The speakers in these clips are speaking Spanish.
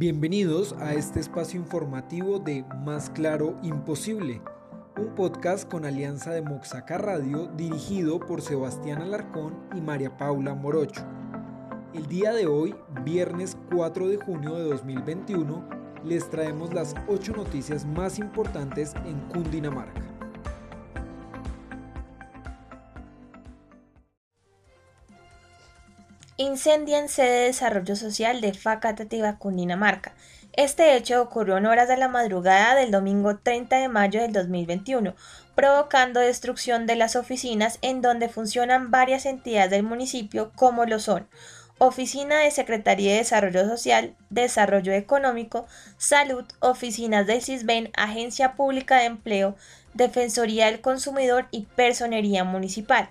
Bienvenidos a este espacio informativo de Más Claro Imposible, un podcast con alianza de Moxaca Radio dirigido por Sebastián Alarcón y María Paula Morocho. El día de hoy, viernes 4 de junio de 2021, les traemos las 8 noticias más importantes en Cundinamarca. Incendian sede de desarrollo social de Facatativa, Cundinamarca. Este hecho ocurrió en horas de la madrugada del domingo 30 de mayo del 2021, provocando destrucción de las oficinas en donde funcionan varias entidades del municipio como lo son Oficina de Secretaría de Desarrollo Social, Desarrollo Económico, Salud, oficinas del CISBEN, Agencia Pública de Empleo, Defensoría del Consumidor y Personería Municipal.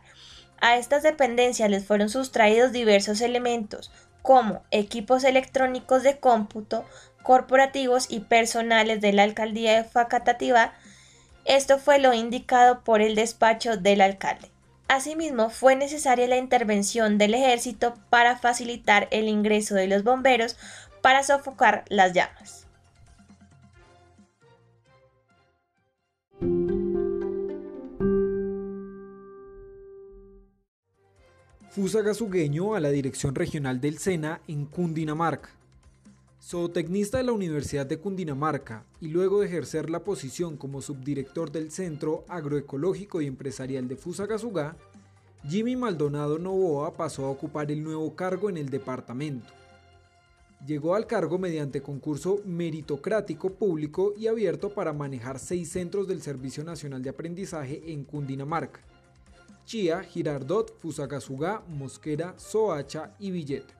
A estas dependencias les fueron sustraídos diversos elementos, como equipos electrónicos de cómputo, corporativos y personales de la alcaldía de Facatativá. Esto fue lo indicado por el despacho del alcalde. Asimismo, fue necesaria la intervención del ejército para facilitar el ingreso de los bomberos para sofocar las llamas. Fusagasugüeño a la Dirección Regional del SENA en Cundinamarca. Zootecnista de la Universidad de Cundinamarca y luego de ejercer la posición como subdirector del Centro Agroecológico y Empresarial de Fusagasugá, Jimmy Maldonado Novoa pasó a ocupar el nuevo cargo en el departamento. Llegó al cargo mediante concurso meritocrático público y abierto para manejar seis centros del Servicio Nacional de Aprendizaje en Cundinamarca Chía, Girardot, Fusagasugá, Mosquera, Soacha y Villeta.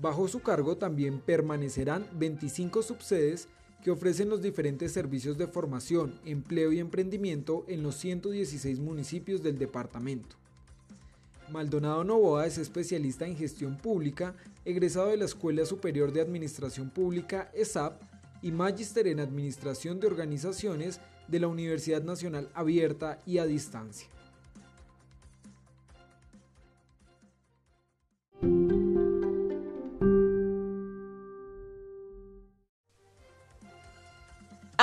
Bajo su cargo también permanecerán 25 subsedes que ofrecen los diferentes servicios de formación, empleo y emprendimiento en los 116 municipios del departamento. Maldonado Novoa es especialista en gestión pública, egresado de la Escuela Superior de Administración Pública ESAP y magíster en Administración de Organizaciones de la Universidad Nacional Abierta y a Distancia.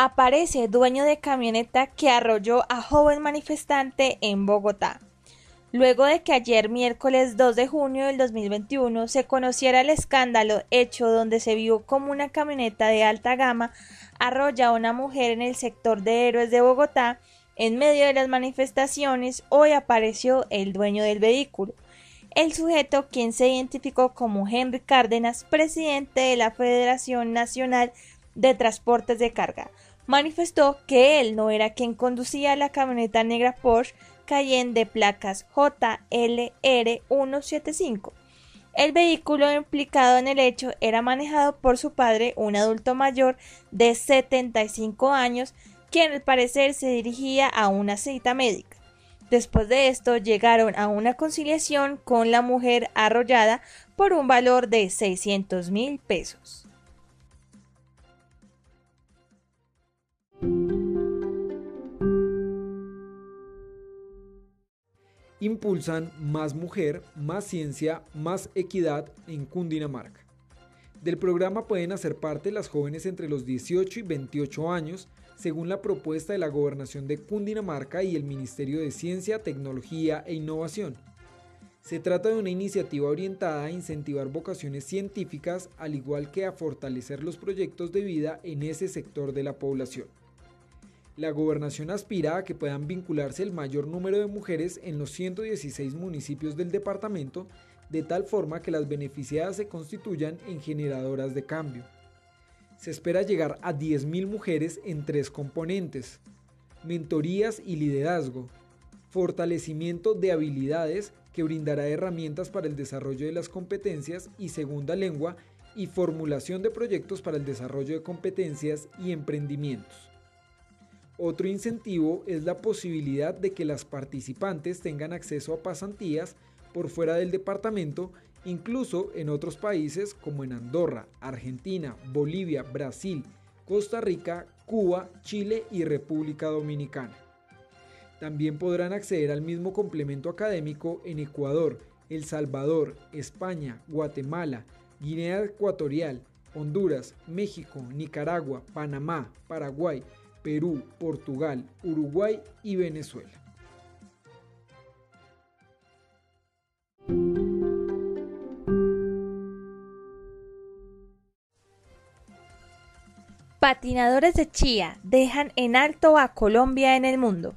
Aparece dueño de camioneta que arrolló a joven manifestante en Bogotá. Luego de que ayer miércoles 2 de junio del 2021 se conociera el escándalo hecho donde se vio como una camioneta de alta gama arrolla a una mujer en el sector de héroes de Bogotá, en medio de las manifestaciones hoy apareció el dueño del vehículo. El sujeto, quien se identificó como Henry Cárdenas, presidente de la Federación Nacional de Transportes de Carga, manifestó que él no era quien conducía la camioneta negra Porsche Cayenne de placas JLR175. El vehículo implicado en el hecho era manejado por su padre, un adulto mayor de 75 años, quien al parecer se dirigía a una cita médica. Después de esto llegaron a una conciliación con la mujer arrollada por un valor de 600 mil pesos. Impulsan más mujer, más ciencia, más equidad en Cundinamarca. Del programa pueden hacer parte las jóvenes entre los 18 y 28 años, según la propuesta de la Gobernación de Cundinamarca y el Ministerio de Ciencia, Tecnología e Innovación. Se trata de una iniciativa orientada a incentivar vocaciones científicas, al igual que a fortalecer los proyectos de vida en ese sector de la población. La gobernación aspira a que puedan vincularse el mayor número de mujeres en los 116 municipios del departamento, de tal forma que las beneficiadas se constituyan en generadoras de cambio. Se espera llegar a 10.000 mujeres en tres componentes, mentorías y liderazgo, fortalecimiento de habilidades que brindará herramientas para el desarrollo de las competencias y segunda lengua y formulación de proyectos para el desarrollo de competencias y emprendimientos. Otro incentivo es la posibilidad de que las participantes tengan acceso a pasantías por fuera del departamento, incluso en otros países como en Andorra, Argentina, Bolivia, Brasil, Costa Rica, Cuba, Chile y República Dominicana. También podrán acceder al mismo complemento académico en Ecuador, El Salvador, España, Guatemala, Guinea Ecuatorial, Honduras, México, Nicaragua, Panamá, Paraguay, Perú, Portugal, Uruguay y Venezuela. Patinadores de Chía dejan en alto a Colombia en el mundo.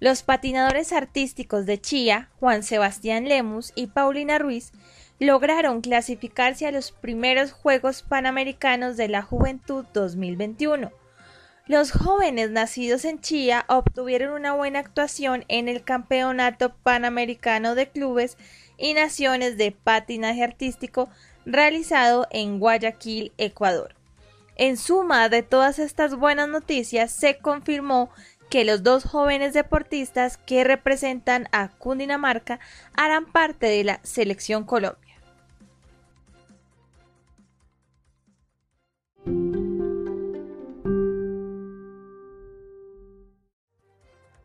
Los patinadores artísticos de Chía, Juan Sebastián Lemus y Paulina Ruiz, lograron clasificarse a los primeros Juegos Panamericanos de la Juventud 2021. Los jóvenes nacidos en Chía obtuvieron una buena actuación en el Campeonato Panamericano de Clubes y Naciones de Patinaje Artístico realizado en Guayaquil, Ecuador. En suma de todas estas buenas noticias, se confirmó que los dos jóvenes deportistas que representan a Cundinamarca harán parte de la Selección Colombia.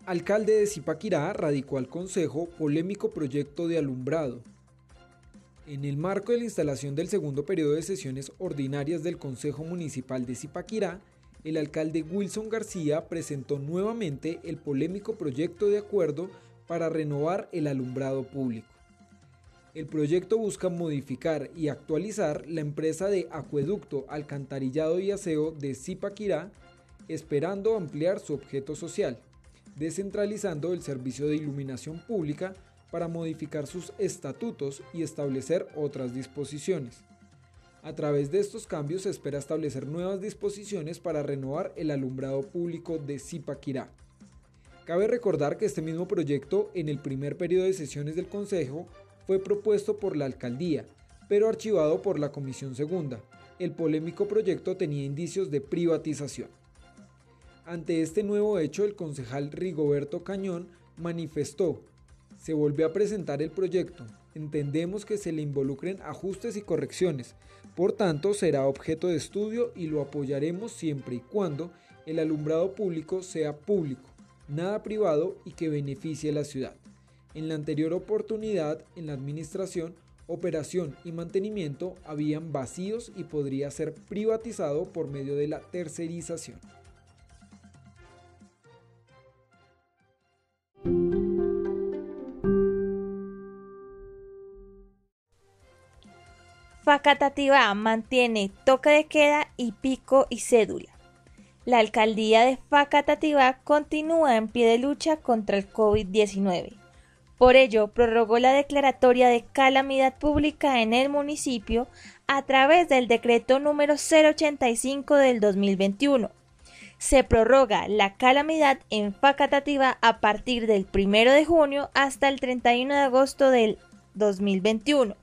Alcalde de Zipaquirá radicó al Consejo polémico proyecto de alumbrado en el marco de la instalación del segundo periodo de sesiones ordinarias del Consejo Municipal de Zipaquirá, el alcalde Wilson García presentó nuevamente el polémico proyecto de acuerdo para renovar el alumbrado público. El proyecto busca modificar y actualizar la empresa de acueducto, alcantarillado y aseo de Zipaquirá, esperando ampliar su objeto social, descentralizando el servicio de iluminación pública para modificar sus estatutos y establecer otras disposiciones. A través de estos cambios se espera establecer nuevas disposiciones para renovar el alumbrado público de Zipaquirá. Cabe recordar que este mismo proyecto en el primer periodo de sesiones del Consejo fue propuesto por la alcaldía, pero archivado por la Comisión Segunda. El polémico proyecto tenía indicios de privatización. Ante este nuevo hecho, el concejal Rigoberto Cañón manifestó se volvió a presentar el proyecto. Entendemos que se le involucren ajustes y correcciones, por tanto será objeto de estudio y lo apoyaremos siempre y cuando el alumbrado público sea público, nada privado y que beneficie a la ciudad. En la anterior oportunidad, en la administración, operación y mantenimiento habían vacíos y podría ser privatizado por medio de la tercerización. Facatativá mantiene toque de queda y pico y cédula. La alcaldía de Facatativá continúa en pie de lucha contra el COVID-19. Por ello, prorrogó la declaratoria de calamidad pública en el municipio a través del decreto número 085 del 2021. Se prorroga la calamidad en Facatativá a partir del 1 de junio hasta el 31 de agosto del 2021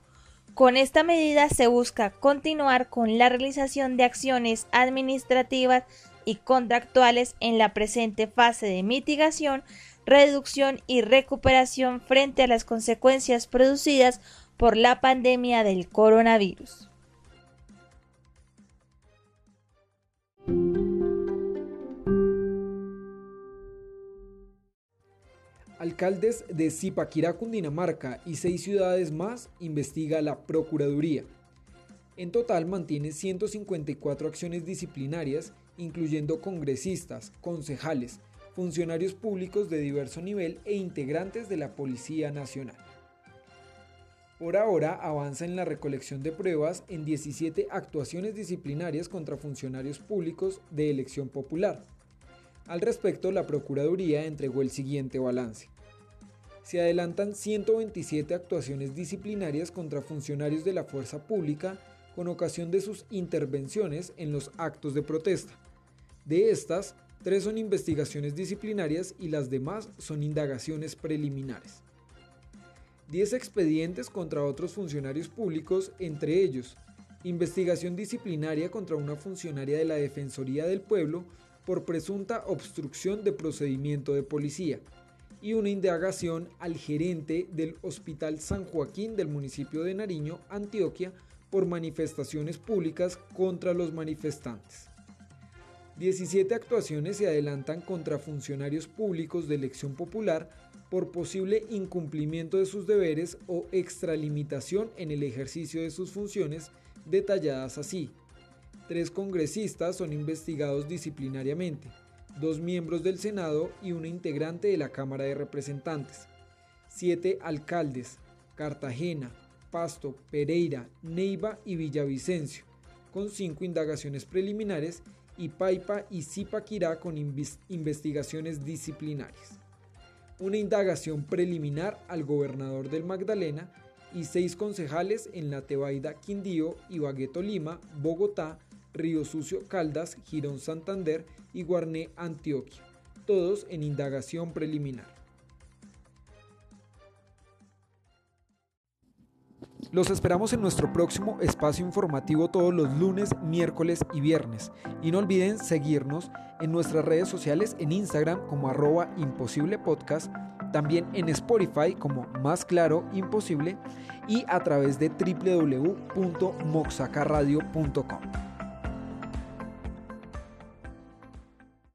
con esta medida se busca continuar con la realización de acciones administrativas y contractuales en la presente fase de mitigación, reducción y recuperación frente a las consecuencias producidas por la pandemia del coronavirus. Alcaldes de Zipaquirá, Cundinamarca y seis ciudades más investiga la Procuraduría. En total mantiene 154 acciones disciplinarias, incluyendo congresistas, concejales, funcionarios públicos de diverso nivel e integrantes de la Policía Nacional. Por ahora avanza en la recolección de pruebas en 17 actuaciones disciplinarias contra funcionarios públicos de elección popular. Al respecto, la Procuraduría entregó el siguiente balance se adelantan 127 actuaciones disciplinarias contra funcionarios de la fuerza pública con ocasión de sus intervenciones en los actos de protesta. De estas, tres son investigaciones disciplinarias y las demás son indagaciones preliminares. 10 expedientes contra otros funcionarios públicos, entre ellos, investigación disciplinaria contra una funcionaria de la Defensoría del Pueblo por presunta obstrucción de procedimiento de policía, y una indagación al gerente del Hospital San Joaquín del municipio de Nariño, Antioquia, por manifestaciones públicas contra los manifestantes. 17 actuaciones se adelantan contra funcionarios públicos de elección popular por posible incumplimiento de sus deberes o extralimitación en el ejercicio de sus funciones, detalladas así. Tres congresistas son investigados disciplinariamente, dos miembros del Senado y una integrante de la Cámara de Representantes. Siete alcaldes, Cartagena, Pasto, Pereira, Neiva y Villavicencio, con cinco indagaciones preliminares, y Paipa y Zipaquirá con investigaciones disciplinarias. Una indagación preliminar al gobernador del Magdalena y seis concejales en La Tebaida, Quindío, Ibagué, Lima, Bogotá, Río Sucio, Caldas, Girón, Santander y Guarné, Antioquia, todos en indagación preliminar. Los esperamos en nuestro próximo espacio informativo todos los lunes, miércoles y viernes. Y no olviden seguirnos en nuestras redes sociales en Instagram como arroba imposible podcast, también en Spotify como más claro imposible y a través de www.moxacaradio.com.